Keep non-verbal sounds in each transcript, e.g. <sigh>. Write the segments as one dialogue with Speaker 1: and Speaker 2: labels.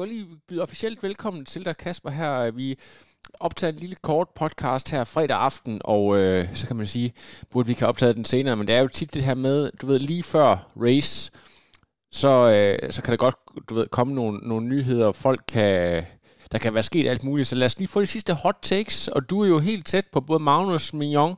Speaker 1: Godt lige byde officielt velkommen til dig, Kasper, her. Vi optager en lille kort podcast her fredag aften, og øh, så kan man sige, burde vi kan optage den senere, men det er jo tit det her med, du ved, lige før race, så, øh, så kan der godt, du ved, komme nogle, nogle nyheder, folk kan, der kan være sket alt muligt, så lad os lige få de sidste hot takes, og du er jo helt tæt på både Magnus, Mignon,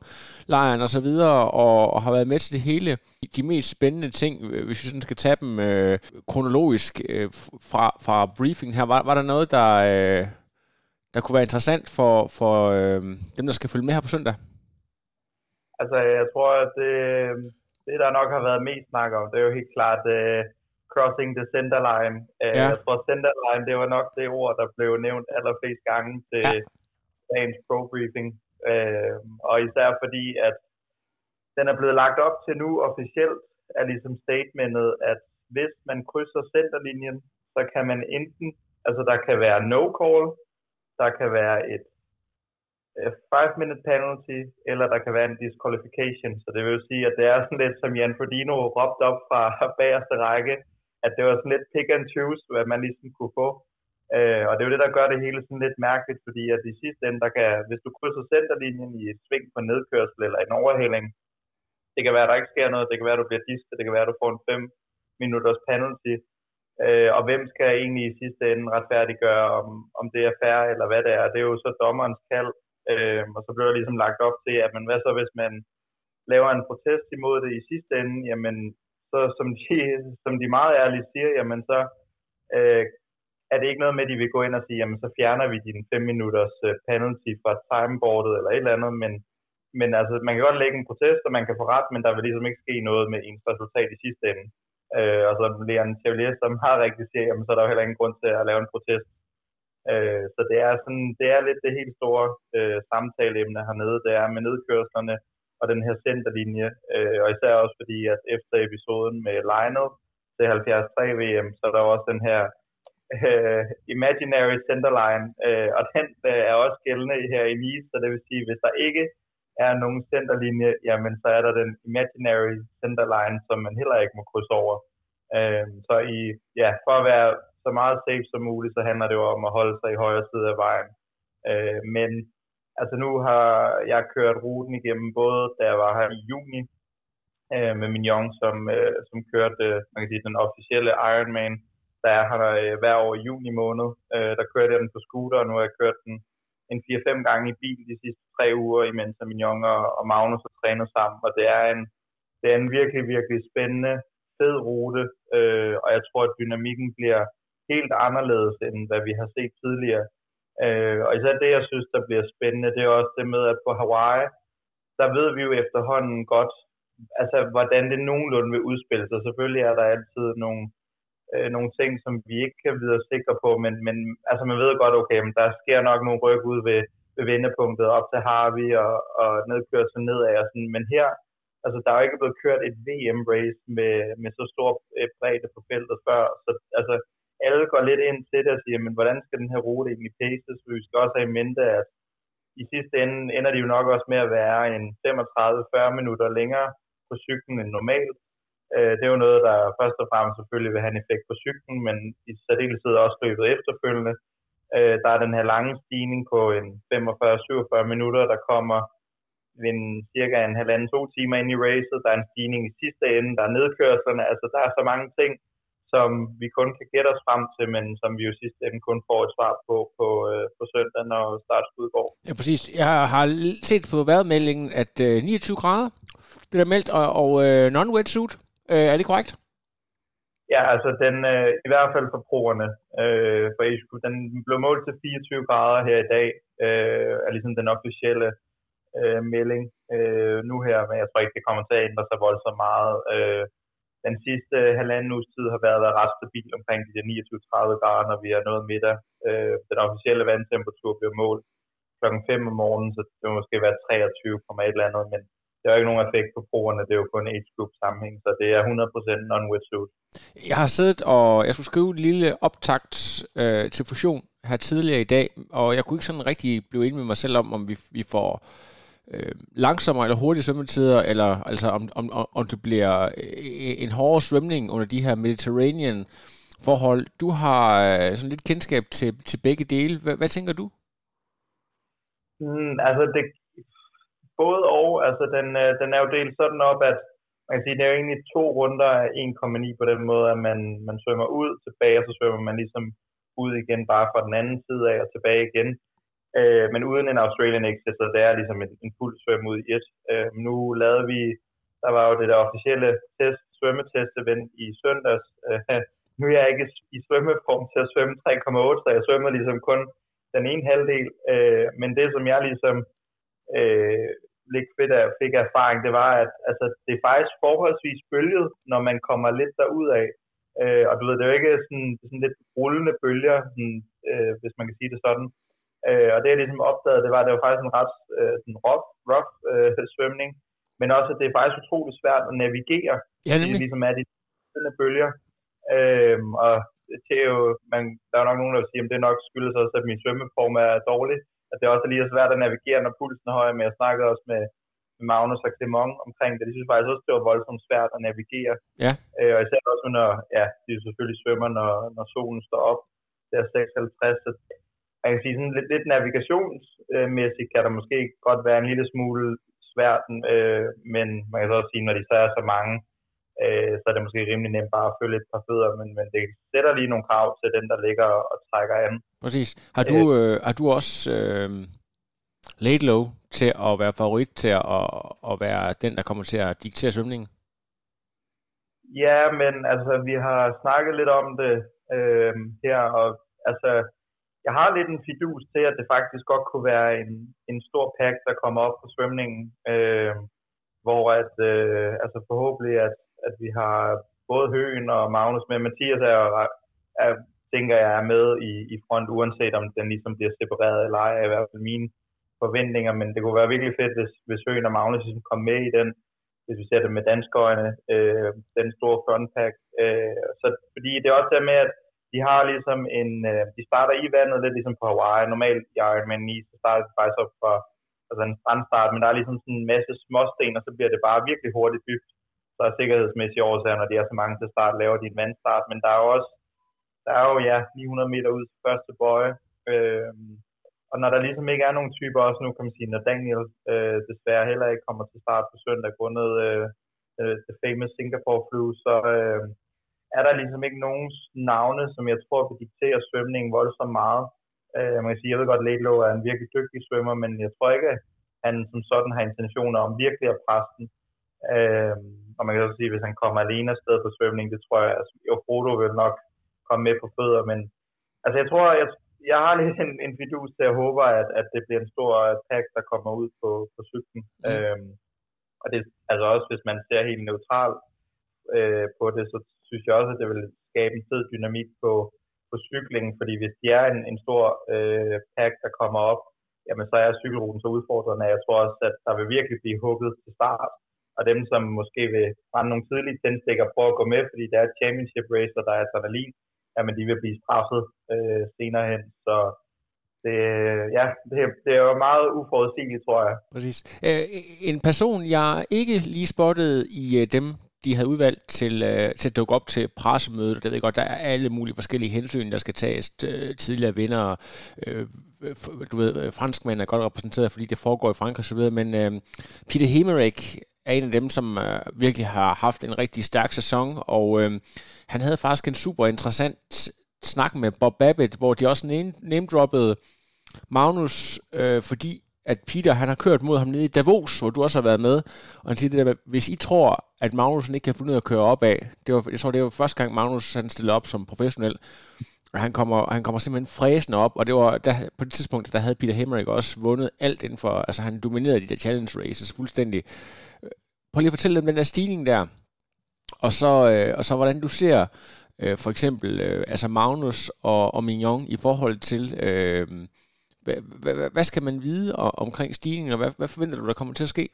Speaker 1: lejren og så videre, og, og har været med til det hele. De mest spændende ting, øh, hvis vi sådan skal tage dem øh, kronologisk øh, fra, fra briefing her, var, var der noget, der, øh, der kunne være interessant for, for øh, dem, der skal følge med her på søndag?
Speaker 2: Altså, jeg tror, at det, det, der nok har været mest snak om, det er jo helt klart Øh crossing the center line. Uh,
Speaker 1: Ja.
Speaker 2: Jeg tror, center line, det var nok det ord, der blev nævnt allerflest gange til
Speaker 1: Ja.
Speaker 2: dagens pro briefing. Uh, og især fordi, at den er blevet lagt op til nu officielt, er ligesom statementet, at hvis man krydser centerlinjen, så kan man enten, altså der kan være no call, der kan være et 5-minute penalty, eller der kan være en disqualification. Så det vil jo sige, at det er sådan lidt, som Jan Frodino råbte op fra <laughs> bagerste række, at det var sådan lidt pick and choose, hvad man ligesom kunne få. Øh, og det er jo det, der gør det hele sådan lidt mærkeligt, fordi at i sidste ende, der kan, hvis du krydser centerlinjen i et sving på nedkørsel eller en overhælling, det kan være, at der ikke sker noget, det kan være, at du bliver disket, det kan være, at du får en 5 minutters penalty, øh, og hvem skal egentlig i sidste ende retfærdiggøre, om, om det er fair eller hvad det er. Det er jo så dommerens kald, øh, og så bliver der ligesom lagt op til, at men hvad så hvis man laver en protest imod det i sidste ende, jamen så som de, som de meget ærligt siger, jamen så øh, er det ikke noget med, at de vil gå ind og sige, jamen så fjerner vi din 5 minutters øh, penalty fra timeboardet eller et eller andet, men, men altså, man kan godt lægge en protest, og man kan få ret, men der vil ligesom ikke ske noget med ens resultat i sidste ende. Øh, og så Leon Chevalier, som har rigtig siger, jamen så er der jo heller ingen grund til at lave en protest. Øh, så det er sådan, det er lidt det helt store øh, samtaleemne hernede, det er med nedkørslerne og den her centerlinje, øh, og især også fordi, at efter episoden med Lionel til 73 VM, så er der også den her øh, imaginary centerline, øh, og den øh, er også gældende her i Nice, så det vil sige, hvis der ikke er nogen centerlinje, jamen så er der den imaginary centerline, som man heller ikke må krydse over. Øh, så i, ja, for at være så meget safe som muligt, så handler det jo om at holde sig i højre side af vejen. Øh, men altså nu har jeg kørt ruten igennem både, da jeg var her i juni øh, med Mignon, som, øh, som kørte man kan sige, den officielle Ironman, der er her øh, hver år i juni måned. Øh, der kørte jeg den på scooter, og nu har jeg kørt den en 4-5 gange i bil de sidste tre uger, imens at Mignon og, og Magnus har trænet sammen. Og det er en, det er en virkelig, virkelig spændende, fed rute, øh, og jeg tror, at dynamikken bliver helt anderledes, end hvad vi har set tidligere. Øh, og især det, jeg synes, der bliver spændende, det er også det med, at på Hawaii, der ved vi jo efterhånden godt, altså hvordan det nogenlunde vil udspille sig. Selvfølgelig er der altid nogle, øh, nogle ting, som vi ikke kan vide sikre på, men, men altså man ved godt, okay, men der sker nok nogle ryk ud ved, ved vendepunktet. Op til Harvey og, og nedkørsel nedad og sådan, men her, altså der er jo ikke blevet kørt et VM-race med, med så stor øh, bredde på feltet før, så altså alle går lidt ind til det og siger, men hvordan skal den her rute egentlig paces? For vi skal også have i mente, at i sidste ende ender de jo nok også med at være en 35-40 minutter længere på cyklen end normalt. Øh, det er jo noget, der først og fremmest selvfølgelig vil have en effekt på cyklen, men i særdeleshed også løbet efterfølgende. Øh, der er den her lange stigning på en 45-47 minutter, der kommer en cirka en halvanden to timer ind i racet. Der er en stigning i sidste ende, der er nedkørslerne. Altså der er så mange ting, som vi kun kan gætte os frem til, men som vi jo sidste ende kun får et svar på på, øh, på søndag, når startskuddet går.
Speaker 1: Ja, præcis. Jeg har set på vejrmeldingen, at øh, 29 grader, det der er meldt, og, og øh, non-wetsuit. Øh, er det korrekt?
Speaker 2: Ja, altså den, øh, i hvert fald for proerne øh, for HQ, den blev målt til 24 grader her i dag, øh, er ligesom den officielle øh, melding øh, nu her, men jeg tror ikke, det kommer til at ændre sig voldsomt meget. Øh, den sidste halvanden uges tid har været ret stabil omkring de der 29-30 grader, når vi er nået middag. Øh, den officielle vandtemperatur bliver målt klokken 5 om morgenen, så det vil måske være 23, et eller andet, men det har ikke nogen effekt på brugerne, det er jo kun en age group sammenhæng, så det er 100% non-wetsuit.
Speaker 1: Jeg har siddet og jeg skulle skrive en lille optakt øh, til fusion her tidligere i dag, og jeg kunne ikke sådan rigtig blive enig med mig selv om, om vi, vi får øh, Øh, langsommere eller hurtigere svømmetider, eller altså om, om, om det bliver øh, en hårdere svømning under de her Mediterranean forhold. Du har øh, sådan lidt kendskab til, til begge dele. Hvad, hvad tænker du?
Speaker 2: Mm, altså, det, både og. Altså, den, den er jo delt sådan op, at man kan sige, det er jo egentlig to runder af 1,9 på den måde, at man, man svømmer ud, tilbage, og så svømmer man ligesom ud igen bare fra den anden side af og tilbage igen. Øh, men uden en Australian exit, så det er ligesom en, en fuld svøm ud i et. Øh, nu lavede vi, der var jo det der officielle test, svømmetest-event i søndags. Øh, <laughs> nu er jeg ikke i svømmeform til at svømme 3,8, så jeg svømmer ligesom kun den ene halvdel. Øh, men det, som jeg ligesom øh, lidt fedt af, fik erfaring, det var, at altså, det er faktisk forholdsvis bølget, når man kommer lidt derud af. Øh, og du ved, det er jo ikke sådan, sådan lidt rullende bølger, sådan, øh, hvis man kan sige det sådan. Øh, og det jeg ligesom opdagede, det var, at det var faktisk en ret øh, sådan rough, rough øh, svømning, men også, at det er faktisk utroligt svært at navigere,
Speaker 1: ja, nemlig.
Speaker 2: det ligesom er de bølger. Øh, og til jo, man, der er nok nogen, der vil sige, at det nok skyldes også, at min svømmeform er dårlig. At det er også lige så svært at navigere, når pulsen er høj, men jeg snakkede også med, med Magnus og Clement omkring det. De synes faktisk også, det var voldsomt svært at navigere.
Speaker 1: Ja.
Speaker 2: Øh, og især også, når ja, de selvfølgelig svømmer, når, når solen står op. Det er 56, så man kan sige sådan lidt, lidt navigationsmæssigt kan der måske godt være en lille smule svært, øh, men man kan så også sige, når de så er så mange, øh, så er det måske rimelig nemt bare at følge et par fødder, men, men det sætter lige nogle krav til den, der ligger og trækker an.
Speaker 1: Præcis. Har du, øh, øh, har du også øh, laid low til at være favorit til at, at være den, der kommer til at diktere svømningen?
Speaker 2: Ja, men altså, vi har snakket lidt om det øh, her, og altså, jeg har lidt en fidus til, at det faktisk godt kunne være en, en stor pack, der kommer op på svømningen, øh, hvor at, øh, altså forhåbentlig, at at vi har både Høen og Magnus med. Mathias er, er tænker jeg er med i, i front, uanset om den ligesom bliver separeret eller ej, er i hvert fald mine forventninger, men det kunne være virkelig fedt, hvis, hvis Høen og Magnus ligesom kom med i den, hvis vi ser det med danskøjne, øh, den store frontpack. Øh, så, fordi det er også der med, at de har ligesom en, øh, de starter i vandet lidt ligesom på Hawaii. Normalt i Ironman 9, så starter de faktisk op fra altså en strandstart, men der er ligesom sådan en masse småsten, og så bliver det bare virkelig hurtigt dybt så er sikkerhedsmæssige årsager, når de er så mange til start, laver de en vandstart, men der er jo også, der er jo ja, 900 meter ud til første bøje, øh, og når der ligesom ikke er nogen typer, også nu kan man sige, når Daniel øh, desværre heller ikke kommer til start på søndag, grundet øh, øh, The Famous Singapore Flu, så øh, er der ligesom ikke nogen navne, som jeg tror vil diktere svømningen voldsomt meget. Øh, man kan sige, jeg ved godt, Laidlow er en virkelig dygtig svømmer, men jeg tror ikke, at han som sådan har intentioner om virkelig at presse den. Øh, og man kan også sige, at hvis han kommer alene afsted på svømning, det tror jeg, altså, jo, Frodo vil nok komme med på fødder, men altså jeg tror, jeg, jeg har lidt en, en fidus til at håbe, at, at det bliver en stor tag, der kommer ud på, på cyklen. Mm. Øhm, og det altså også, hvis man ser helt neutralt øh, på det, så synes jeg også, at det vil skabe en fed dynamik på, på cyklingen, fordi hvis de er en, en stor øh, pack, der kommer op, jamen så er cykelruten så udfordrende. Jeg tror også, at der vil virkelig blive hugget til start og dem, som måske vil brænde nogle tidlige tændstikker, prøve at gå med, fordi det er et championship race, og der er adrenalin, jamen de vil blive straffet øh, senere hen. Så det, ja, det, det er jo meget uforudsigeligt, tror jeg.
Speaker 1: Præcis. Øh, en person, jeg ikke lige spottede i øh, dem, de havde udvalgt til, øh, til at dukke op til pressemødet, og det ved jeg godt, der er alle mulige forskellige hensyn, der skal tages. Øh, tidligere vinder, øh, du ved, øh, franskmænd er godt repræsenteret, fordi det foregår i Frankrig osv., men øh, Peter Hemerick er en af dem, som øh, virkelig har haft en rigtig stærk sæson, og øh, han havde faktisk en super interessant snak med Bob Babbitt, hvor de også name-droppede Magnus, øh, fordi at Peter, han har kørt mod ham nede i Davos, hvor du også har været med, og han siger det der med, hvis I tror, at Magnus ikke kan finde ud af at køre op af, det var, jeg tror, det var første gang, Magnus han stillede op som professionel, og han kommer, han kommer simpelthen fræsende op, og det var der, på det tidspunkt, der havde Peter Hemmerich også vundet alt inden for, altså han dominerede de der challenge races fuldstændig. Prøv lige at fortælle dem den der stigning der. og så, øh, og så hvordan du ser øh, for eksempel øh, altså Magnus og, og Mignon i forhold til, øh, hvad, hvad, hvad skal man vide omkring stigningen, og hvad, hvad forventer du, der kommer til at ske?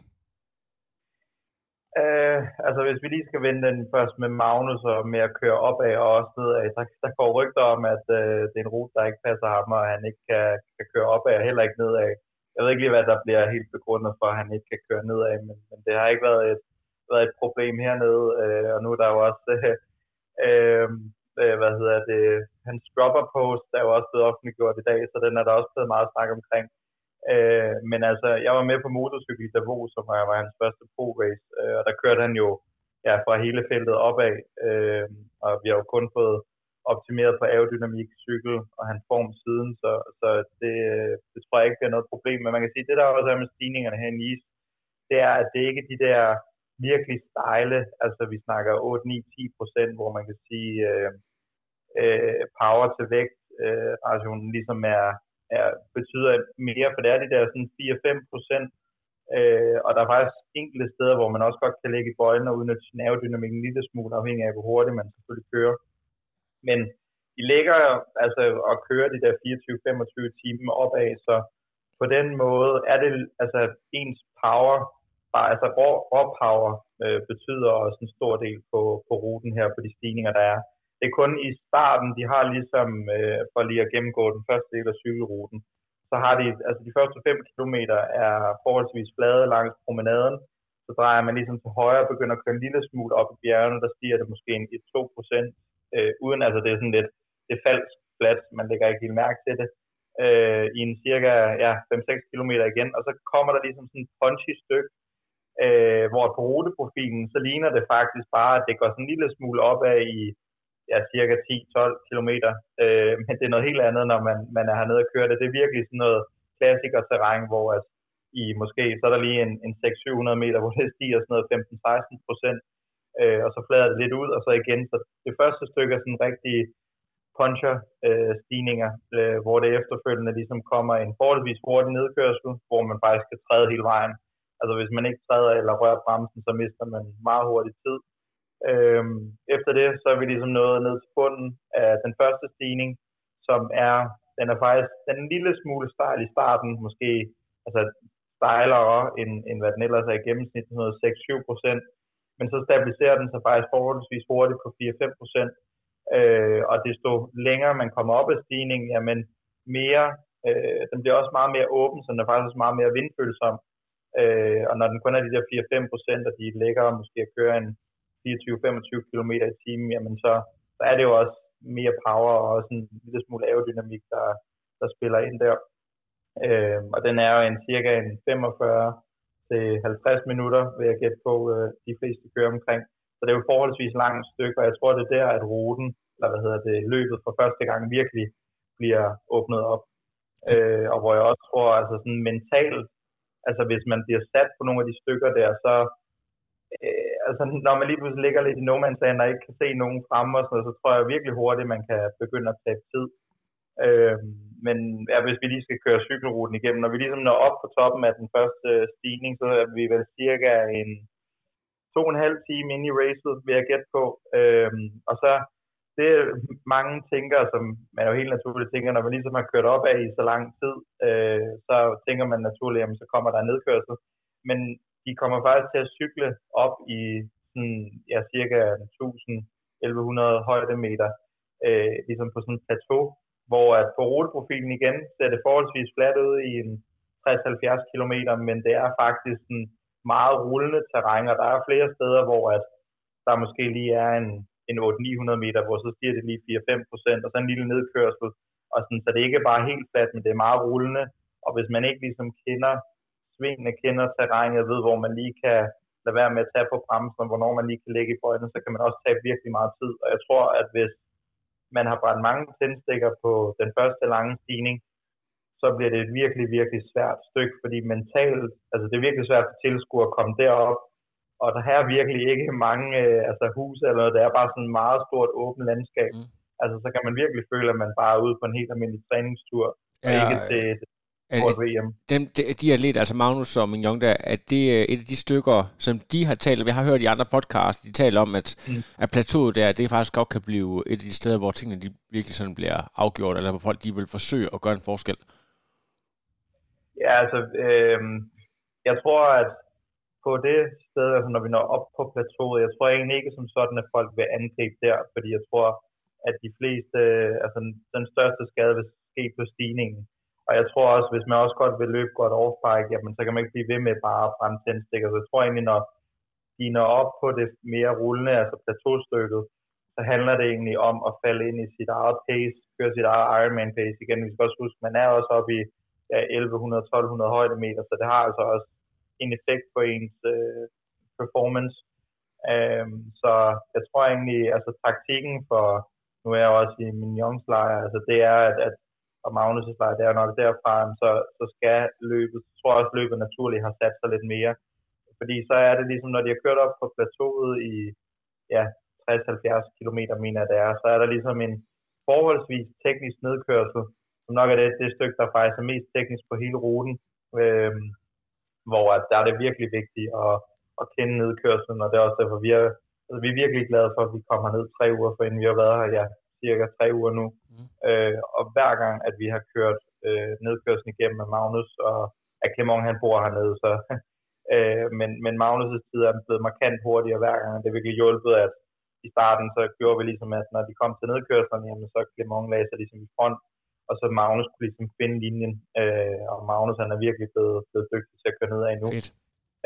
Speaker 2: Øh, altså hvis vi lige skal vende den først med Magnus og med at køre opad og også nedad, så der går rygter om, at øh, det er en rute, der ikke passer ham, og han ikke kan, kan køre opad og heller ikke nedad. Jeg ved ikke lige, hvad der bliver helt begrundet for, at han ikke kan køre nedad, men, men det har ikke været et, været et problem hernede, øh, og nu er der jo også, <laughs> øh, øh, hvad hedder det, hans dropper post er jo også blevet offentliggjort i dag, så den er der også blevet meget snak omkring. Øh, men altså, jeg var med på motorcykel i Davos, som var, var hans første pro-race, øh, og der kørte han jo ja, fra hele feltet opad, øh, og vi har jo kun fået optimeret på aerodynamik, cykel og hans form siden, så, så det, øh, det tror jeg ikke bliver noget problem. Men man kan sige, det der også er med stigningerne her i Nice, det er, at det ikke er de der virkelig stejle, altså vi snakker 8, 9, 10 procent, hvor man kan sige øh, øh, power til vægt, øh, rationen ligesom er, er, betyder mere, for det er de der sådan 4-5 procent, øh, og der er faktisk enkelte steder, hvor man også godt kan lægge i bøjlen og udnytte sin aerodynamik en lille smule, afhængig af, hvor hurtigt man selvfølgelig kører. Men de ligger altså og kører de der 24-25 timer opad, så på den måde er det altså ens power, bare, altså rå, rå power øh, betyder også en stor del på, på ruten her, på de stigninger, der er det er kun i starten, de har ligesom, øh, for lige at gennemgå den første del af cykelruten, så har de, altså de første 5 km er forholdsvis flade langs promenaden, så drejer man ligesom til højre og begynder at køre en lille smule op i bjergene, der stiger det måske en 2 procent, øh, uden altså det er sådan lidt, det er falsk flat, man lægger ikke helt mærke til det, øh, i en cirka ja, 5-6 km igen, og så kommer der ligesom sådan et punchy stykke, øh, hvor på ruteprofilen, så ligner det faktisk bare, at det går sådan en lille smule opad i ja, cirka 10-12 km. Øh, men det er noget helt andet, når man, man er hernede og kører det. Det er virkelig sådan noget klassiker-terræn, hvor at i måske, så er der lige en, en 600-700 meter, hvor det stiger sådan noget 15-16 procent, øh, og så flader det lidt ud, og så igen. Så det første stykke er sådan rigtig puncher-stigninger, øh, øh, hvor det efterfølgende ligesom kommer en forholdsvis hurtig nedkørsel, hvor man faktisk kan træde hele vejen. Altså hvis man ikke træder eller rører bremsen, så mister man meget hurtigt tid. Øhm, efter det, så er vi ligesom nået ned til bunden af den første stigning, som er, den er faktisk den lille smule stejl i starten, måske altså stejlere end, end hvad den ellers er i gennemsnit, sådan noget 6-7 procent, men så stabiliserer den sig faktisk forholdsvis hurtigt på 4-5 procent, øh, og desto længere man kommer op af stigningen, jamen mere, øh, den bliver også meget mere åben, så den er faktisk meget mere vindfølsom, øh, og når den kun er de der 4-5 procent, og de lægger måske at køre en 24-25 km i timen, jamen så, så er det jo også mere power og også en lille smule aerodynamik, der, der spiller ind der. Øh, og den er jo en cirka en 45 til 50 minutter, vil jeg gætte på, øh, de fleste kører omkring. Så det er jo forholdsvis langt stykke, og jeg tror, det er der, at ruten, eller hvad hedder det, løbet for første gang virkelig bliver åbnet op. Øh, og hvor jeg også tror, altså sådan mentalt, altså hvis man bliver sat på nogle af de stykker der, så øh, altså når man lige pludselig ligger lidt i no man's land og ikke kan se nogen fremme og sådan noget, så tror jeg virkelig hurtigt, man kan begynde at tage tid. Øh, men ja, hvis vi lige skal køre cykelruten igennem, når vi ligesom når op på toppen af den første øh, stigning, så er vi vel cirka en to og en halv time inde i racet, vil jeg gætte på. Øh, og så det mange tænker, som man jo helt naturligt tænker, når man ligesom har kørt op af i så lang tid, øh, så tænker man naturligt, at så kommer der en nedkørsel. Men de kommer faktisk til at cykle op i sådan, ja, cirka 1000-1100 højdemeter, øh, ligesom på sådan et plateau, hvor at på ruteprofilen igen ser det forholdsvis fladt ud i en 60-70 km, men det er faktisk en meget rullende terræn, og der er flere steder, hvor at der måske lige er en, en 800-900 meter, hvor så stiger det lige 4-5 procent, og så en lille nedkørsel, og sådan, så det er ikke bare helt fladt, men det er meget rullende, og hvis man ikke ligesom kender svingene, kender terrænet, ved hvor man lige kan lade være med at tage på bremsen, og hvornår man lige kan lægge i bøjlen, så kan man også tage virkelig meget tid. Og jeg tror, at hvis man har brændt mange tændstikker på den første lange stigning, så bliver det et virkelig, virkelig svært stykke, fordi mentalt, altså det er virkelig svært for tilskuer at komme derop, og der er virkelig ikke mange øh, altså huse eller noget, det er bare sådan et meget stort åbent landskab. Mm. Altså så kan man virkelig føle, at man bare er ude på en helt almindelig træningstur, og ja, ikke til et VM.
Speaker 1: Dem, de, de atleter, altså Magnus og Mignon der, at det er et af de stykker, som de har talt om. Jeg har hørt i andre podcasts, de taler om, at, mm. at plateauet der, det faktisk godt kan blive et af de steder, hvor tingene de virkelig sådan bliver afgjort, eller hvor folk de vil forsøge at gøre en forskel.
Speaker 2: Ja, altså, øh, jeg tror, at på det sted, altså når vi når op på plateauet, jeg tror egentlig ikke som sådan, at folk vil angribe der, fordi jeg tror, at de fleste, altså den største skade vil ske på stigningen. Og jeg tror også, hvis man også godt vil løbe godt overspike, jamen så kan man ikke blive ved med bare at brænde tændstikker. Så altså, jeg tror egentlig, når de når op på det mere rullende, altså plateaustykket, så handler det egentlig om at falde ind i sit eget pace, køre sit eget Ironman pace igen. Vi skal også huske, man er også oppe i ja, 1100-1200 højdemeter, så det har altså også en effekt på ens øh, performance. Øhm, så jeg tror egentlig, altså taktikken for, nu er jeg også i min Youngs altså det er, at, at og Magnus' vej, det er nok derfra, så, så skal løbet, jeg tror også løbet naturligt har sat sig lidt mere. Fordi så er det ligesom, når de har kørt op på plateauet i ja, 60-70 km, mener jeg det er, så er der ligesom en forholdsvis teknisk nedkørsel, som nok er det, det stykke, der faktisk er mest teknisk på hele ruten, øh, hvor at der er det virkelig vigtigt at, at kende nedkørselen, og det er også derfor, vi er, altså, vi er virkelig glade for, at vi kommer ned tre uger, for inden vi har været her, ja, cirka tre uger nu. Mm. Øh, og hver gang, at vi har kørt øh, nedkørslen igennem med Magnus, og at Clement han bor hernede, så, <laughs> øh, men, men Magnus' tid er blevet markant hurtigere hver gang. Det er virkelig hjulpet, at i starten så gjorde vi ligesom, at når de kom til nedkørslen, jamen, så Clement lagde sig ligesom i front, og så Magnus kunne ligesom finde linjen, øh, og Magnus han er virkelig blevet, blevet dygtig til at køre nedad nu. Fedt.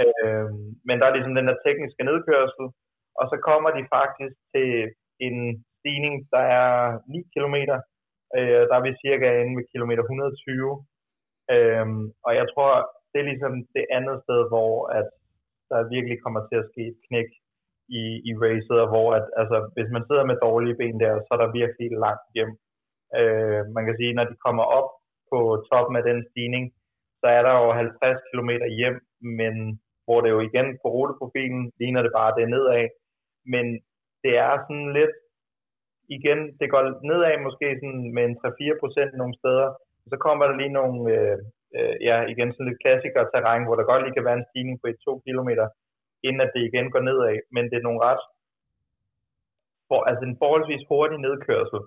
Speaker 2: Øh, men der er ligesom den der tekniske nedkørsel, og så kommer de faktisk til en stigning, der er 9 km, øh, der er vi cirka inde ved kilometer 120, øh, og jeg tror, det er ligesom det andet sted, hvor at der virkelig kommer til at ske et knæk i, i racet, og hvor at, altså, hvis man sidder med dårlige ben der, så er der virkelig langt hjem. Øh, man kan sige, når de kommer op på toppen af den stigning, så er der jo 50 km hjem, men hvor det jo igen på ruteprofilen ligner det bare det nedad. Men det er sådan lidt, igen, det går nedad måske sådan med en 3-4 procent nogle steder, så kommer der lige nogle, øh, øh, ja, igen sådan lidt klassikere terræn, hvor der godt lige kan være en stigning på 1-2 km, inden at det igen går nedad. Men det er nogle ret, for, altså en forholdsvis hurtig nedkørsel.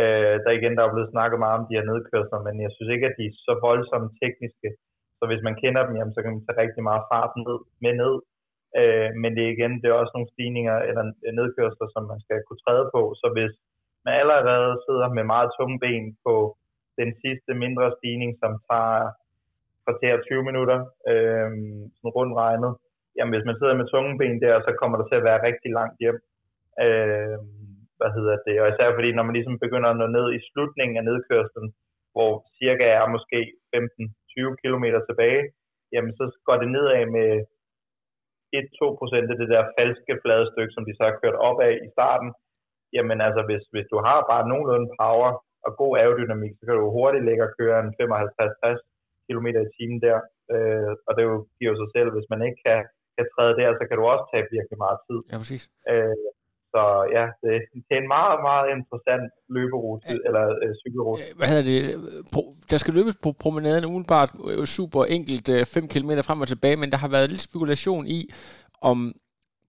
Speaker 2: Øh, der igen, der er blevet snakket meget om de her nedkørsler, men jeg synes ikke, at de er så voldsomt tekniske. Så hvis man kender dem, jamen, så kan man tage rigtig meget fart ned, med ned. Øh, men det er igen, det er også nogle stigninger eller nedkørsler, som man skal kunne træde på. Så hvis man allerede sidder med meget tunge ben på den sidste mindre stigning, som tager kvarter 20 minutter, øh, sådan rundt regnet, jamen hvis man sidder med tunge ben der, så kommer der til at være rigtig langt hjem. Øh, hvad hedder det, og især fordi, når man ligesom begynder at nå ned i slutningen af nedkørslen, hvor cirka er måske 15-20 km tilbage, jamen så går det nedad med 1-2% af det der falske flade stykke, som de så har kørt op af i starten. Jamen altså, hvis, hvis du har bare nogenlunde power og god aerodynamik, så kan du hurtigt lægge og køre en 55-60 km i timen der. Øh, og det giver jo sig selv, hvis man ikke kan, kan træde der, så kan du også tabe virkelig meget tid.
Speaker 1: Ja, præcis.
Speaker 2: Øh, så ja, det, det er en meget, meget interessant løberute, ja. eller øh, cykelrute.
Speaker 1: Hvad hedder det? Der skal løbes på promenaden udenbart øh, super enkelt 5 øh, km frem og tilbage, men der har været lidt spekulation i, om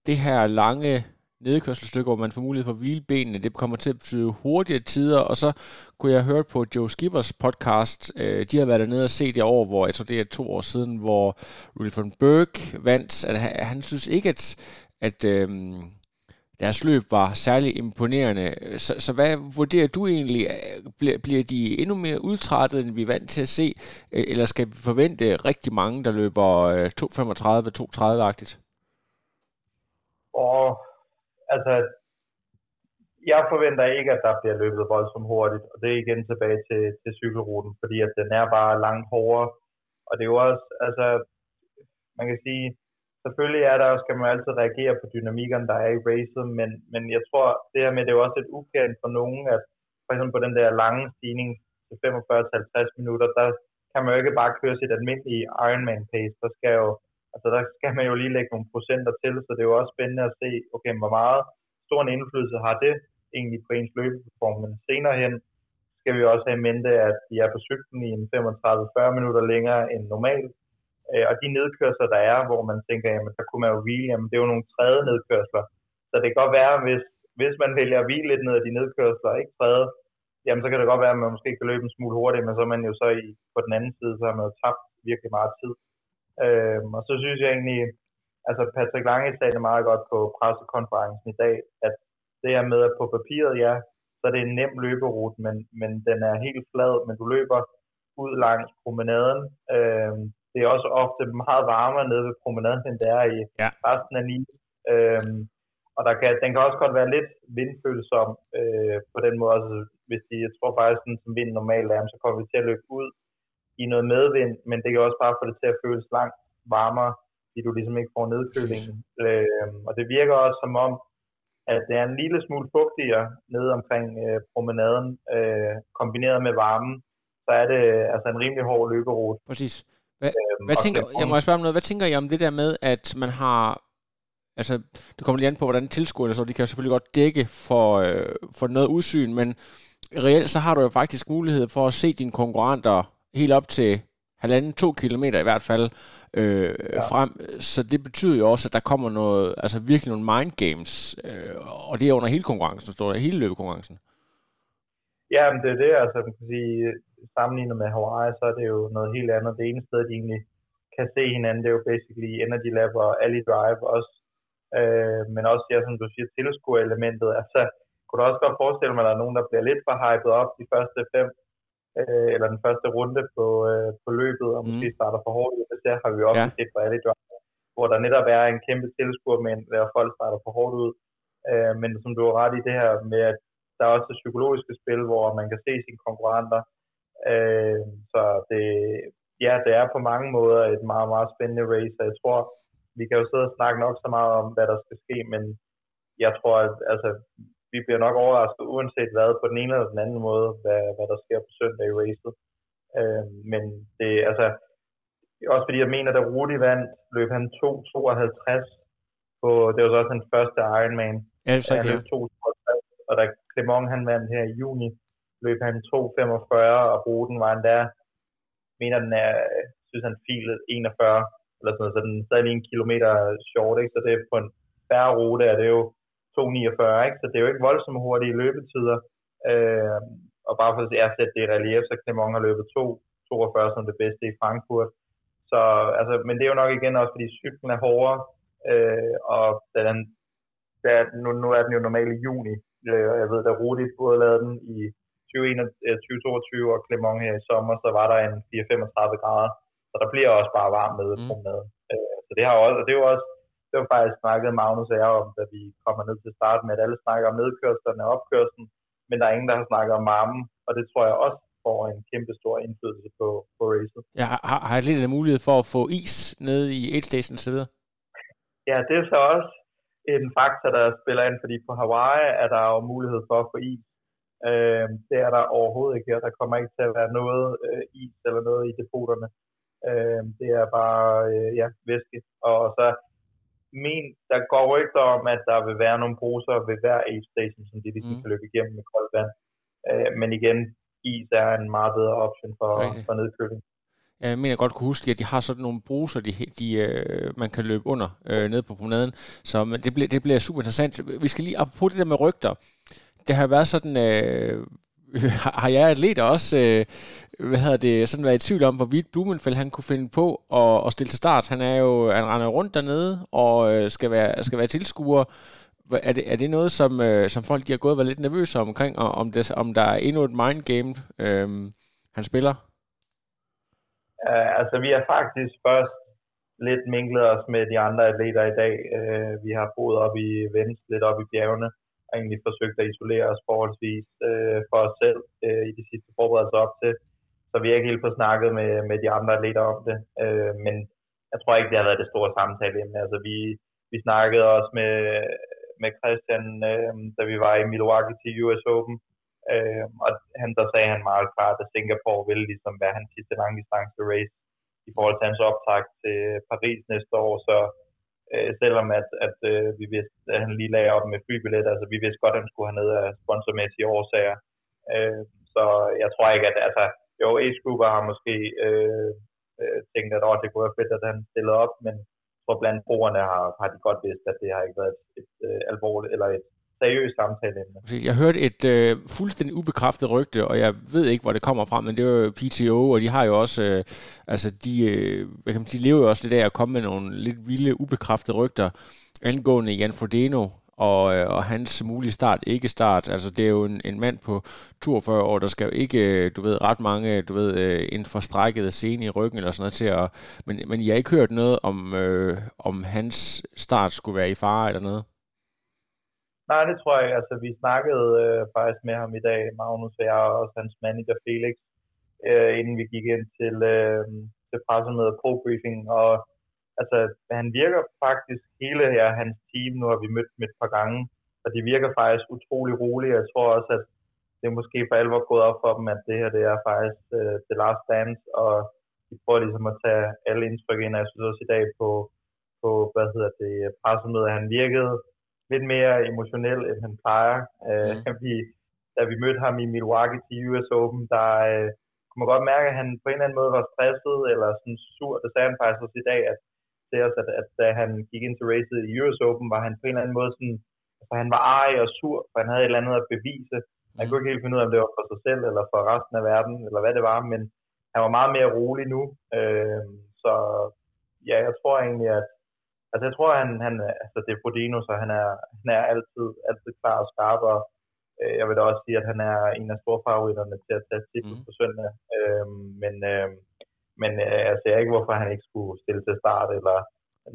Speaker 1: det her lange nedkørselsstykke, hvor man får mulighed for at hvile benene, det kommer til at betyde hurtigere tider, og så kunne jeg høre på Joe Skippers podcast, øh, de har været dernede og set det år, hvor jeg tror det er to år siden, hvor Rudy von Berg vandt, at han, han synes ikke, at, at øh, deres løb var særlig imponerende. Så, så hvad vurderer du egentlig? Bliver, bliver de endnu mere udtrættet, end vi er vant til at se? Eller skal vi forvente rigtig mange, der løber øh, 2.35-2.30-agtigt?
Speaker 2: Og altså, jeg forventer ikke, at der bliver løbet voldsomt hurtigt, og det er igen tilbage til, til cykelruten, fordi at den er bare langt hårdere, og det er jo også, altså, man kan sige, selvfølgelig er der, kan man altid reagere på dynamikkerne, der er i racet, men, men jeg tror, det her med, det er jo også et ukendt for nogen, at for eksempel på den der lange stigning til 45-50 minutter, der kan man jo ikke bare køre sit almindelige Ironman pace, der skal jo, altså der skal man jo lige lægge nogle procenter til, så det er jo også spændende at se, okay, hvor meget stor en indflydelse har det egentlig på ens løbeperformance senere hen, skal vi også have i mente, at de er på cyklen i en 35-40 minutter længere end normalt. Øh, og de nedkørsler, der er, hvor man tænker, jamen der kunne man jo hvile, jamen det er jo nogle tredje nedkørsler. Så det kan godt være, hvis, hvis man vælger at hvile lidt ned af de nedkørsler, ikke tredje, jamen så kan det godt være, at man måske kan løbe en smule hurtigt, men så er man jo så i, på den anden side, så har man jo tabt virkelig meget tid. Øh, og så synes jeg egentlig, altså Patrick Lange sagde det meget godt på pressekonferencen i dag, at det her med, at på papiret, ja, så er det en nem løberute, men, men den er helt flad, men du løber ud langs promenaden. Øh, det er også ofte meget varmere nede ved promenaden, end det er i ja. resten af Nice. Øhm, og der kan, den kan også godt være lidt vindfølsom øh, på den måde. Altså, hvis de, jeg tror faktisk, sådan, som vinden normalt er, så kommer vi til at løbe ud i noget medvind, men det kan også bare få det til at føles langt varmere, fordi du ligesom ikke får nedkølingen. Øh, og det virker også som om, at det er en lille smule fugtigere nede omkring øh, promenaden, øh, kombineret med varmen, så er det altså en rimelig hård løberute.
Speaker 1: Præcis. Hvad, øhm, hvad tænker, jeg må spørge om noget. Hvad tænker I om det der med, at man har altså, det kommer lige an på, hvordan tilskuerne så, de kan selvfølgelig godt dække for, øh, for noget udsyn, men reelt så har du jo faktisk mulighed for at se dine konkurrenter helt op til halvanden, to kilometer i hvert fald øh, ja. frem. Så det betyder jo også, at der kommer noget, altså virkelig nogle mind games, øh, og det er under hele konkurrencen, står der hele løbekonkurrencen.
Speaker 2: Ja, men det er det, altså man kan sige, sammenlignet med Hawaii, så er det jo noget helt andet. Det ene sted, de egentlig kan se hinanden, det er jo basically Energy Lab og Ali Drive også. Øh, men også, ja, som du siger, tilskuerelementet. Altså, kunne du også godt forestille mig, at der er nogen, der bliver lidt for hypet op de første fem øh, eller den første runde på, øh, på løbet, og mm. måske starter for hårdt. Det har vi også ja. set på alle Drive, hvor der netop er en kæmpe tilskuer, men hvor folk starter for hårdt ud. Øh, men som du har ret i det her med, at der er også det psykologiske spil, hvor man kan se sine konkurrenter. Øh, så det, ja, det er på mange måder et meget, meget spændende race, og jeg tror, vi kan jo sidde og snakke nok så meget om, hvad der skal ske, men jeg tror, at altså, vi bliver nok overrasket, uanset hvad, på den ene eller den anden måde, hvad, hvad der sker på søndag i racet. Øh, men det, altså, også fordi jeg mener, at Rudi vandt, løb han 2.52 på, det var så også den første Ironman.
Speaker 1: Ja, det er så, han løb
Speaker 2: 2.52, og da Clement han vandt her i juni, løb han 2.45, og ruten var endda, mener den er, synes han filet 41, eller sådan noget, så den er stadig en kilometer short, ikke? så det er på en færre rute, er det jo 2.49, ikke? så det er jo ikke voldsomt hurtige løbetider. Øh, og bare for at sætte det i relief, så Clement har løbet 2.42 som det bedste i Frankfurt. Så, altså, men det er jo nok igen også, fordi cyklen er hårdere, øh, og den, der, nu, nu er den jo normalt i juni, øh, og jeg ved, da Rudi både lavede den i 2021, øh, og Clement her i sommer, så var der en 4-35 grader, så der bliver også bare varmt med mm. promenaden. Øh, så det har også, og det jo også det var faktisk snakket Magnus og jeg om, da vi kommer ned til start med, at alle snakker om nedkørslen og opkørslen, men der er ingen, der har snakket om varmen, og det tror jeg også får en kæmpe stor indflydelse på, på racet.
Speaker 1: Ja, har, har lidt mulighed for at få is nede i aid station osv.?
Speaker 2: Ja, det er så også en faktor, der spiller ind, fordi på Hawaii er der jo mulighed for at få is. Øh, det er der overhovedet ikke, og der kommer ikke til at være noget øh, is eller noget i depoterne. Øh, det er bare øh, ja, væske. Og så men der går rygter om, at der vil være nogle poser ved hver aid station, som de ligesom mm. kan løbe igennem med koldt vand. Øh, men igen, is er en meget bedre option for, okay. for nedkøling.
Speaker 1: Jeg mener godt kunne huske, at de har sådan nogle bruser, de, de, øh, man kan løbe under øh, nede på promenaden. Så men det, bliver, det bliver super interessant. Vi skal lige, apropos det der med rygter. Det har været sådan, øh, <laughs> har jeg atleter også, øh, hvad hedder det, sådan været i tvivl om, hvorvidt Blumenfeld han kunne finde på at, at stille til start. Han er jo, han render rundt dernede og øh, skal være, skal være tilskuer. Er det, er det noget, som, øh, som folk de har gået og været lidt nervøse omkring, og om, det, om der er endnu et mind game, øh, han spiller?
Speaker 2: Uh, altså, vi har faktisk først lidt minklet os med de andre atleter i dag. Uh, vi har boet op i Vens, lidt op i bjergene, egentlig forsøgt at isolere os forholdsvis øh, for os selv øh, i de sidste forberedelser op til. Så vi har ikke helt fået snakket med, med de andre atleter om det. Øh, men jeg tror ikke, det har været det store samtale. Altså, vi, vi snakkede også med, med Christian, øh, da vi var i Milwaukee til US Open. Øh, og han, der sagde han meget klart, at Singapore ville ligesom være hans sidste langdistance race i forhold til hans optag til Paris næste år. Så øh, selvom at, at øh, vi vidste, at han lige lagde op med flybilletter, altså vi vidste godt, at han skulle have ned af sponsormæssige årsager. Øh, så jeg tror ikke, at altså, jo, Ace Cooper har måske øh, øh, tænkt, at oh, det kunne være fedt, at han stillede op, men for tror blandt brugerne har, har de godt vidst, at det har ikke været et, et, et øh, alvorligt, eller et seriøst samtale.
Speaker 1: Jeg hørte et øh, fuldstændig ubekræftet rygte, og jeg ved ikke, hvor det kommer fra, men det var PTO, og de har jo også, øh, altså de, øh, hvad kan man sige, lever jo også det af at komme med nogle lidt vilde, ubekræftede rygter angående Jan Frodeno, og, øh, og hans mulige start, ikke start. Altså, det er jo en, en mand på 42 år, der skal jo ikke, øh, du ved, ret mange, du ved, øh, en forstrækket scene i ryggen eller sådan noget til at... Men, men jeg har ikke hørt noget om, øh, om hans start skulle være i fare eller noget?
Speaker 2: Nej, det tror jeg. Altså, vi snakkede øh, faktisk med ham i dag, Magnus og jeg, og også hans manager Felix, øh, inden vi gik ind til, øh, til pressemødet pro-briefing, og altså, han virker faktisk hele her, hans team, nu har vi mødt dem et par gange, og de virker faktisk utrolig rolige. Jeg tror også, at det er måske for alvor gået op for dem, at det her det er faktisk øh, The Last Dance, og de prøver ligesom at tage alle indtryk ind, og jeg synes også i dag på, på hvad hedder det, pressemødet, han virkede lidt mere emotionel, end han plejer. Uh, mm. <laughs> vi, da vi mødte ham i Milwaukee til US Open, der uh, kunne man godt mærke, at han på en eller anden måde var stresset, eller sådan sur. Det sagde han faktisk også i dag, at til os, at, at da han gik ind til racet i US Open, var han på en eller anden måde sådan, altså han var ej og sur, for han havde et eller andet at bevise. Han kunne ikke helt finde ud af, om det var for sig selv, eller for resten af verden, eller hvad det var, men han var meget mere rolig nu. Øh, så ja, jeg tror egentlig, at altså jeg tror, han, han altså det er Frodeno, så han er, han er altid, altid klar og skarp, og øh, jeg vil da også sige, at han er en af storfavoritterne til at tage titlen mm. på søndag. Øh, men øh, men øh, jeg ser ikke, hvorfor han ikke skulle stille til start eller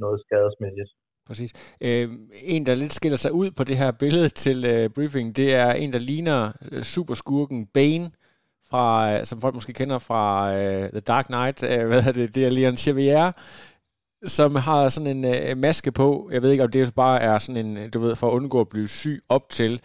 Speaker 2: noget skadesmæssigt.
Speaker 1: Præcis. Øh, en, der lidt skiller sig ud på det her billede til øh, briefing, det er en, der ligner øh, superskurken Bane, fra, øh, som folk måske kender fra øh, The Dark Knight. Øh, hvad er det? Det er Leon Chevier, som har sådan en øh, maske på. Jeg ved ikke, om det bare er sådan en, du ved, for at undgå at blive syg op til.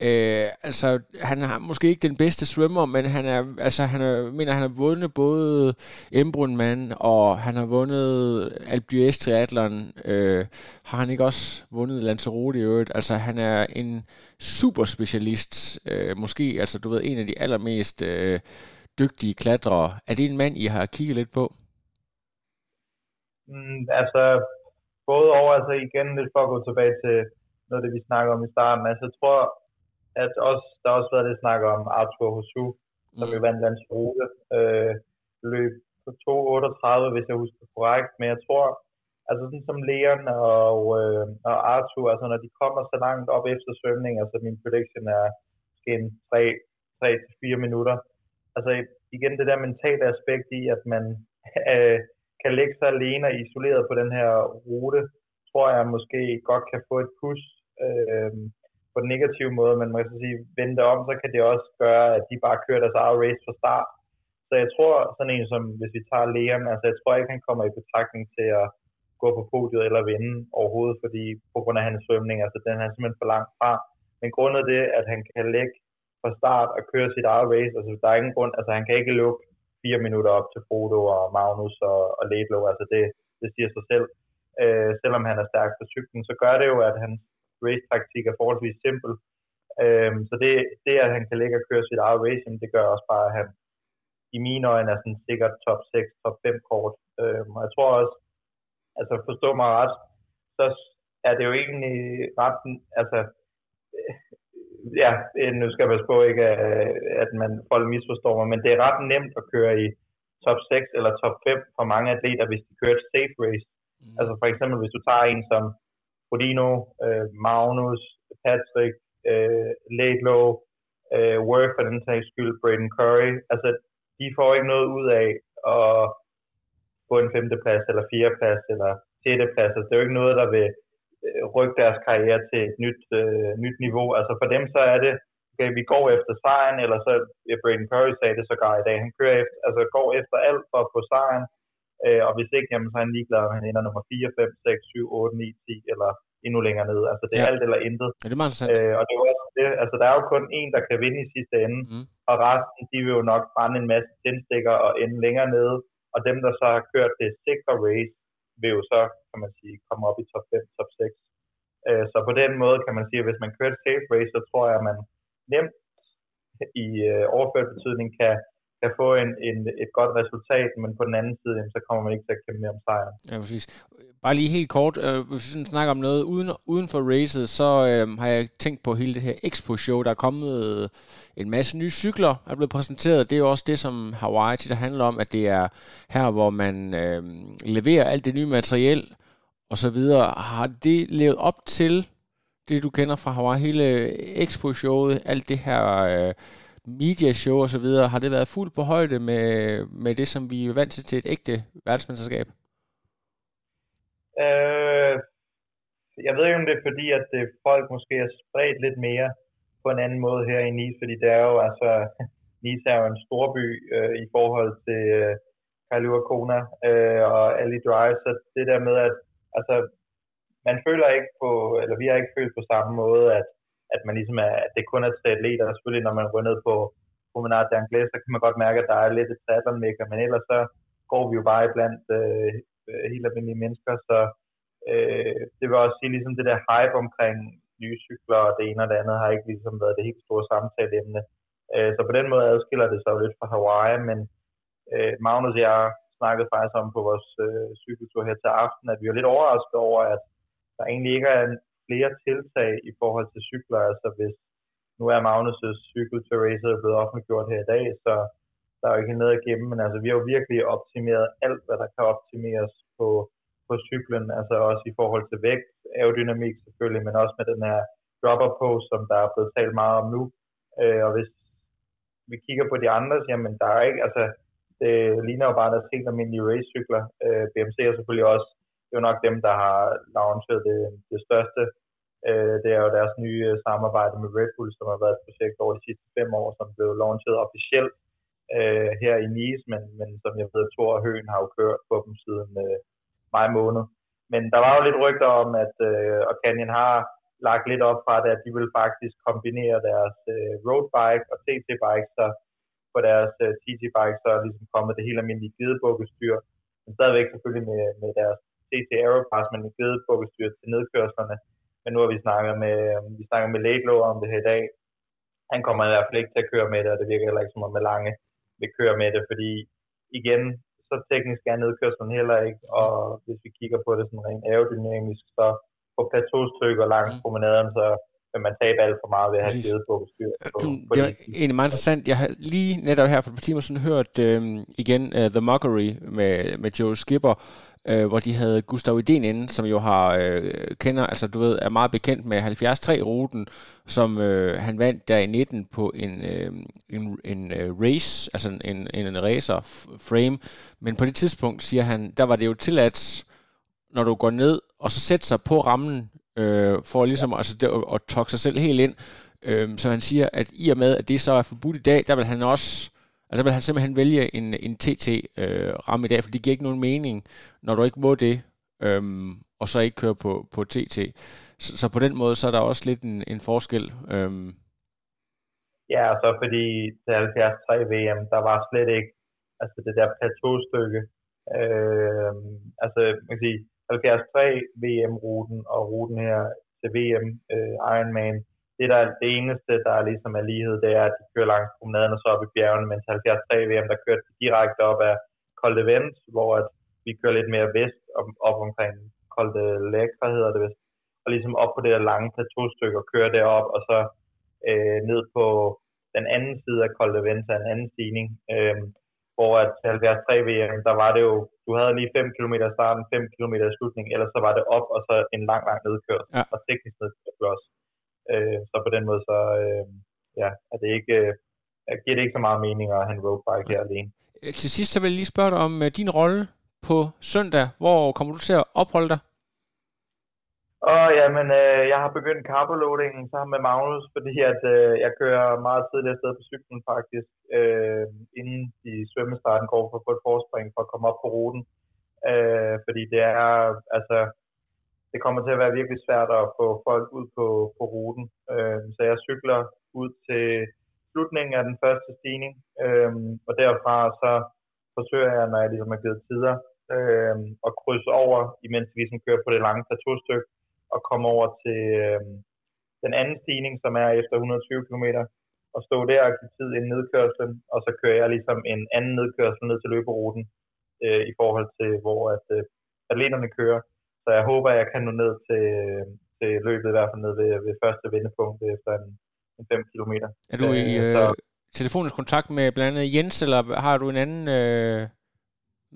Speaker 1: Øh, altså, han har måske ikke den bedste svømmer, men han er, altså, han er, mener, han har vundet både Embrunman, og han har vundet Alpe d'Huez triathlon. Øh, har han ikke også vundet Lanzarote i øvrigt? Altså, han er en super specialist. Øh, måske, altså, du ved, en af de allermest øh, dygtige klatrere. Er det en mand, I har kigget lidt på?
Speaker 2: Mm, altså, både over, altså igen lidt for at gå tilbage til noget det, vi snakker om i starten. Altså, jeg tror, at også, der har også været det snak om Arthur Hosu, som jo vandt Landsrute, øh, løb på 2.38, hvis jeg husker korrekt, men jeg tror, altså sådan som Leon og, øh, og Arthur, altså når de kommer så langt op efter svømning, altså min prediction er måske en 3-4 minutter, altså igen det der mentale aspekt i, at man <laughs> øh, kan lægge sig alene og isoleret på den her rute, tror jeg måske godt kan få et pus Øh, på den negative måde, men man kan sige, vende om, så kan det også gøre, at de bare kører deres eget race fra start. Så jeg tror, sådan en som, hvis vi tager Liam, altså jeg tror ikke, han kommer i betragtning til at gå på podiet eller vinde overhovedet, fordi på grund af hans svømning, altså den er simpelthen for langt fra. Men grundet det, at han kan lægge fra start og køre sit eget race, altså der er ingen grund, altså han kan ikke lukke fire minutter op til Frodo og Magnus og, og Ledlow, altså det, det siger sig selv. Øh, selvom han er stærk på cyklen, så gør det jo, at hans race-taktik er forholdsvis simpel. Øhm, så det, det, at han kan ligge og køre sit eget race, det gør også bare, at han i mine øjne er sådan sikkert top 6, top 5 kort. Øhm, og jeg tror også, altså forstå mig ret, så er det jo egentlig ret, altså, ja, nu skal jeg passe på ikke, at man folk misforstår mig, men det er ret nemt at køre i top 6 eller top 5 for mange atleter, hvis de kører et safe race. Mm. Altså for eksempel, hvis du tager en som Bodino, øh, Magnus, Patrick, øh, Laidlow, øh, Worth for den sags skyld, Braden Curry. Altså, de får ikke noget ud af at få en femteplads, eller fjerdeplads, eller sjetteplads. Altså, det er jo ikke noget, der vil øh, rykke deres karriere til et nyt, øh, nyt niveau. Altså for dem så er det, okay, vi går efter sejren, eller så, ja, Braden Curry sagde det sågar i dag, han kører efter, altså går efter alt for at få sejren, Øh, og hvis ikke, jamen, så er han ligeglad, om han ender nummer 4, 5, 6, 7, 8, 9, 10 eller endnu længere ned. Altså det er ja. alt eller intet.
Speaker 1: Ja, det er meget interessant.
Speaker 2: Øh, og det er også det, altså der er jo kun en, der kan vinde i sidste ende, mm. og resten, de vil jo nok brænde en masse tændstikker og ende længere nede. Og dem, der så har kørt det sikre race, vil jo så, kan man sige, komme op i top 5, top 6. Øh, så på den måde kan man sige, at hvis man kører et safe race, så tror jeg, at man nemt i øh, overført betydning kan, kan få en, en, et godt resultat, men på den anden side, jamen, så kommer man ikke til at kæmpe mere om sejren.
Speaker 1: Ja, præcis. Bare lige helt kort, øh, hvis vi sådan snakker om noget uden, uden for racet, så øh, har jeg tænkt på hele det her Expo-show. Der er kommet øh, en masse nye cykler, der er blevet præsenteret. Det er jo også det, som Hawaii tit handler om, at det er her, hvor man øh, leverer alt det nye materiel og så videre. Har det levet op til det, du kender fra Hawaii, hele Expo-showet, alt det her øh, media-show og så videre, har det været fuldt på højde med, med det, som vi er vant til til et ægte verdensmesterskab?
Speaker 2: Øh, jeg ved ikke, om det er fordi, at det, folk måske er spredt lidt mere på en anden måde her i Nice, fordi det er jo, altså, <laughs> Nice er jo en storby øh, i forhold til øh, og Kona øh, og Ali Drive, så det der med, at altså, man føler ikke på, eller vi har ikke følt på samme måde, at, at man ligesom er, at det kun er til atleter, og selvfølgelig når man går ned på Promenade d'Anglais, så kan man godt mærke, at der er lidt et triathlon men ellers så går vi jo bare blandt øh, øh, helt almindelige mennesker, så øh, det vil også sige, ligesom det der hype omkring nye cykler og det ene og det andet, har ikke ligesom været det helt store samtaleemne. Øh, så på den måde adskiller det sig jo lidt fra Hawaii, men øh, Magnus og jeg snakkede faktisk om på vores øh, cykeltur her til aften, at vi var lidt overrasket over, at der egentlig ikke er flere tiltag i forhold til cykler. Altså hvis nu er Magnus' cykel til racer blevet offentliggjort her i dag, så der er jo ikke noget at gemme, men altså vi har jo virkelig optimeret alt, hvad der kan optimeres på, på cyklen, altså også i forhold til vægt, aerodynamik selvfølgelig, men også med den her dropper på, som der er blevet talt meget om nu. Øh, og hvis vi kigger på de andre, jamen der er ikke, altså det ligner jo bare deres helt almindelige racecykler. Øh, BMC er selvfølgelig også, det er jo nok dem, der har launchet det, det største. Øh, det er jo deres nye øh, samarbejde med Red Bull, som har været et projekt over de sidste fem år, som blev launchet officielt øh, her i Nice, men, men som jeg ved, Thor og Høen har jo kørt på dem siden øh, maj måned. Men der var jo lidt rygter om, at øh, og Canyon har lagt lidt op fra det, at de vil faktisk kombinere deres øh, roadbike og TT-bike, så på deres øh, TT-bike, så er ligesom kommet det helt almindelige gedebukkestyr, men stadigvæk selvfølgelig med, med deres TT Aeropass, men et gedebukkestyr til nedkørslerne. Men nu har vi snakket med, øh, vi snakker med Laidlaw om det her i dag. Han kommer i hvert fald ikke til at køre med det, og det virker heller ikke som om med lange vil køre med det, fordi igen, så teknisk er nedkørslen heller ikke, og hvis vi kigger på det sådan rent aerodynamisk, så på plateaustykker langs mm. promenaden, så vil man tabe alt for meget ved at have givet på styr. På,
Speaker 1: på det er egentlig meget interessant. Jeg har lige netop her for et par timer siden hørt øh, igen uh, The Mockery med, med Joe Skipper, øh, hvor de havde Gustav Iden inde, som jo har øh, kender, altså du ved, er meget bekendt med 73-ruten, som øh, han vandt der i 19 på en, øh, en, en uh, race, altså en, en, en racer frame, men på det tidspunkt, siger han, der var det jo tilladt, når du går ned, og så sætter sig på rammen, øh, for ligesom ja. altså, det, at, at tokke sig selv helt ind. Øh, så han siger, at i og med, at det så er forbudt i dag, der vil han også Altså vil han simpelthen vælge en, en TT-ramme øh, i dag, for det giver ikke nogen mening, når du ikke må det, øhm, og så ikke køre på, på TT. Så, så på den måde, så er der også lidt en, en forskel. Øhm.
Speaker 2: Ja, og så fordi til 73 VM, der var slet ikke altså det der plateaustykke. Øhm, altså, man kan sige, 73 VM-ruten og ruten her til VM øh, Ironman, det, der, det eneste, der er ligesom er lighed, det er, at de kører langs promenaden og så op i bjergene, mens 73 VM, der kører direkte op af Col de Vent, hvor at vi kører lidt mere vest, op, op omkring Col de Lækre hedder det vist, og ligesom op på det der lange plateaustykke og kører derop, og så øh, ned på den anden side af Col de Vent, en anden stigning, øh, hvor at 73 VM, der var det jo, du havde lige 5 km i starten, 5 km i slutningen, ellers så var det op, og så en lang, lang nedkørsel, ja. og teknisk nedkørsel også. Øh, så på den måde, så øh, ja, er det ikke, øh, giver det ikke så meget mening at have en roadbike her alene.
Speaker 1: Øh, til sidst så vil jeg lige spørge dig om uh, din rolle på søndag. Hvor kommer du til at opholde dig?
Speaker 2: Og jamen, øh, jeg har begyndt carboloadingen sammen med Magnus, <laughs> fordi at øh, jeg kører meget tidligt afsted på cyklen faktisk, øh, inden de svømmestarten går for at få et forspring for at komme op på ruten. Øh, fordi det er, altså, det kommer til at være virkelig svært at få folk ud på, på ruten. Øh, så jeg cykler ud til slutningen af den første stigning, øh, og derfra så forsøger jeg, når jeg ligesom har givet tider, øh, at krydse over, imens vi ligesom kører på det lange plateaustykke, og komme over til øh, den anden stigning, som er efter 120 km, og stå der og give tid i nedkørslen, og så kører jeg ligesom en anden nedkørsel ned til løberuten øh, i forhold til, hvor at, øh, atleterne kører. Så jeg håber, at jeg kan nå ned til, til løbet, i hvert fald ned ved, ved første vendepunkt efter en, en 5 km.
Speaker 1: Er du i øh, så, telefonisk kontakt med blandt andet Jens, eller har du en anden øh,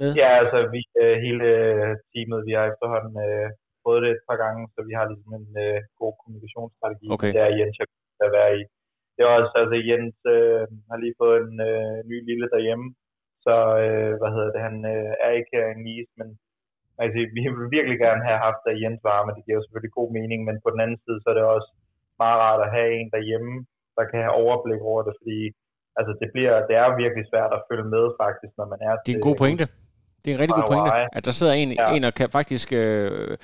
Speaker 1: med?
Speaker 2: Ja, altså vi, øh, hele teamet, vi har efterhånden øh, prøvet det et par gange, så vi har ligesom en øh, god kommunikationsstrategi,
Speaker 1: okay.
Speaker 2: der Jens jeg kan være i. Det er også, altså Jens øh, har lige fået en øh, ny lille derhjemme, så øh, hvad hedder det, han øh, er ikke her en Nice, men altså, vi vil virkelig gerne have haft der Jens varme, det giver jo selvfølgelig god mening, men på den anden side, så er det også meget rart at have en derhjemme, der kan have overblik over det, fordi altså, det, bliver, det er virkelig svært at følge med faktisk, når man er
Speaker 1: Det er en god pointe. Det er en rigtig god pointe, at der sidder en, ja. en og kan faktisk øh,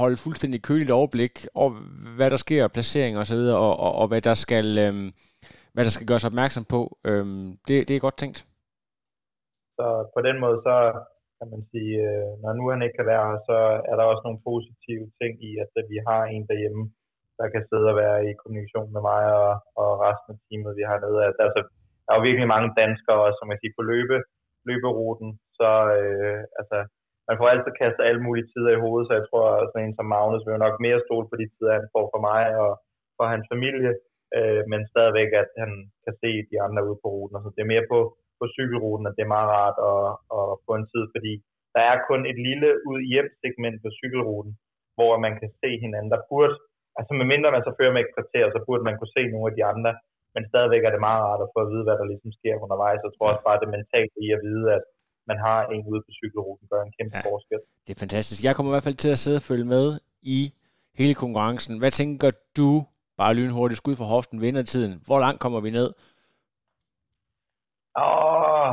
Speaker 1: holde fuldstændig køligt overblik over, hvad der sker, placering og så videre, og, og, og hvad der skal, øh, hvad der skal gøres opmærksom på. Øh, det, det er godt tænkt.
Speaker 2: Så på den måde, så kan man sige, øh, når nu han ikke kan være her, så er der også nogle positive ting i, at vi har en derhjemme, der kan sidde og være i kommunikation med mig og, og resten af teamet, vi har nede. Altså, der er jo virkelig mange danskere også, som jeg siger, på løbe, løberuten, så øh, altså, man får altid kastet alle mulige tider i hovedet, så jeg tror, at sådan en som Magnus vil nok mere stole på de tider, han får for mig og for hans familie, øh, men stadigvæk, at han kan se de andre ude på ruten. Og så det er mere på, på cykelruten, at det er meget rart at, at få en tid, fordi der er kun et lille ud hjem segment på cykelruten, hvor man kan se hinanden. Der burde, altså medmindre man så fører med et kvarter, så burde man kunne se nogle af de andre, men stadigvæk er det meget rart at få at vide, hvad der ligesom sker undervejs. Jeg tror også bare, det mentalt i at vide, at man har en ude på cykelruten, gør en kæmpe ja, forskel.
Speaker 1: Det er fantastisk. Jeg kommer i hvert fald til at sidde og følge med i hele konkurrencen. Hvad tænker du, bare lynhurtigt skud for hoften, vindertiden? Hvor langt kommer vi ned?
Speaker 2: Åh,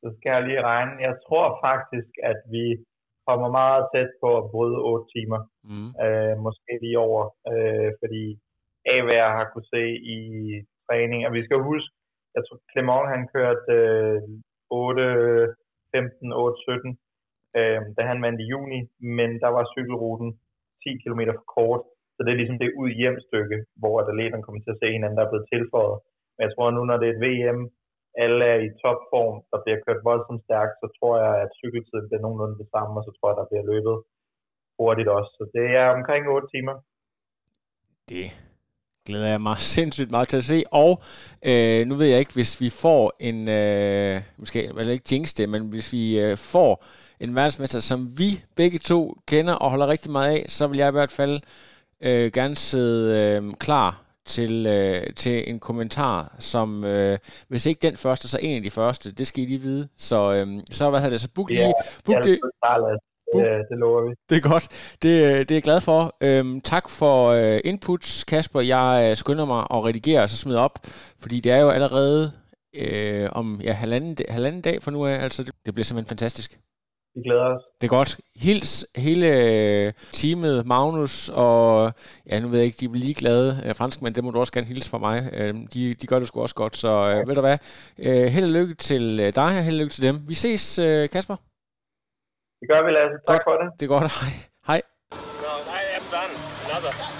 Speaker 2: så skal jeg lige regne. Jeg tror faktisk, at vi kommer meget tæt på at bryde 8 timer. Mm. Øh, måske lige over, øh, fordi af hvad jeg har kunne se i træning. Og vi skal huske, jeg tror Clement han kørte øh, 8, 15, 8, 17, øh, da han vandt i juni, men der var cykelruten 10 km for kort, så det er ligesom det ud hjem stykke, hvor atleterne kommer til at se hinanden, der er blevet tilføjet. Men jeg tror nu, når det er et VM, alle er i topform, der bliver kørt voldsomt stærkt, så tror jeg, at cykeltiden bliver nogenlunde det samme, og så tror jeg, der bliver løbet hurtigt også. Så det er omkring 8 timer.
Speaker 1: Det glæder jeg mig sindssygt meget til at se. Og øh, nu ved jeg ikke, hvis vi får en, øh, måske eller ikke jinx det, men hvis vi øh, får en verdensmester, som vi begge to kender og holder rigtig meget af, så vil jeg i hvert fald øh, gerne sidde øh, klar til, øh, til en kommentar, som øh, hvis ikke den første, så en af de første. Det skal I lige vide. Så, øh, så hvad hedder det? Så book lige... Book
Speaker 2: det, det, det lover vi.
Speaker 1: Det er godt. Det, øh, det er jeg glad for. Øhm, tak for øh, inputs, Kasper. Jeg øh, skynder mig at redigere og så smide op, fordi det er jo allerede øh, om ja, halvanden, halvanden dag for nu af. Altså, det, det bliver simpelthen fantastisk.
Speaker 2: Vi glæder os.
Speaker 1: Det er godt. Hils hele øh, teamet, Magnus og, ja nu ved jeg ikke, de er lige glade. Øh, franskmænd, det må du også gerne hilse fra mig. Øh, de, de gør det sgu også godt, så øh, ved du hvad. Held og lykke til dig, og held og lykke til dem. Vi ses, Kasper.
Speaker 2: Det gør vi, Lasse. Tak godt. for det.
Speaker 1: Det er godt. Hej. Hej.
Speaker 3: No, I am done. Another.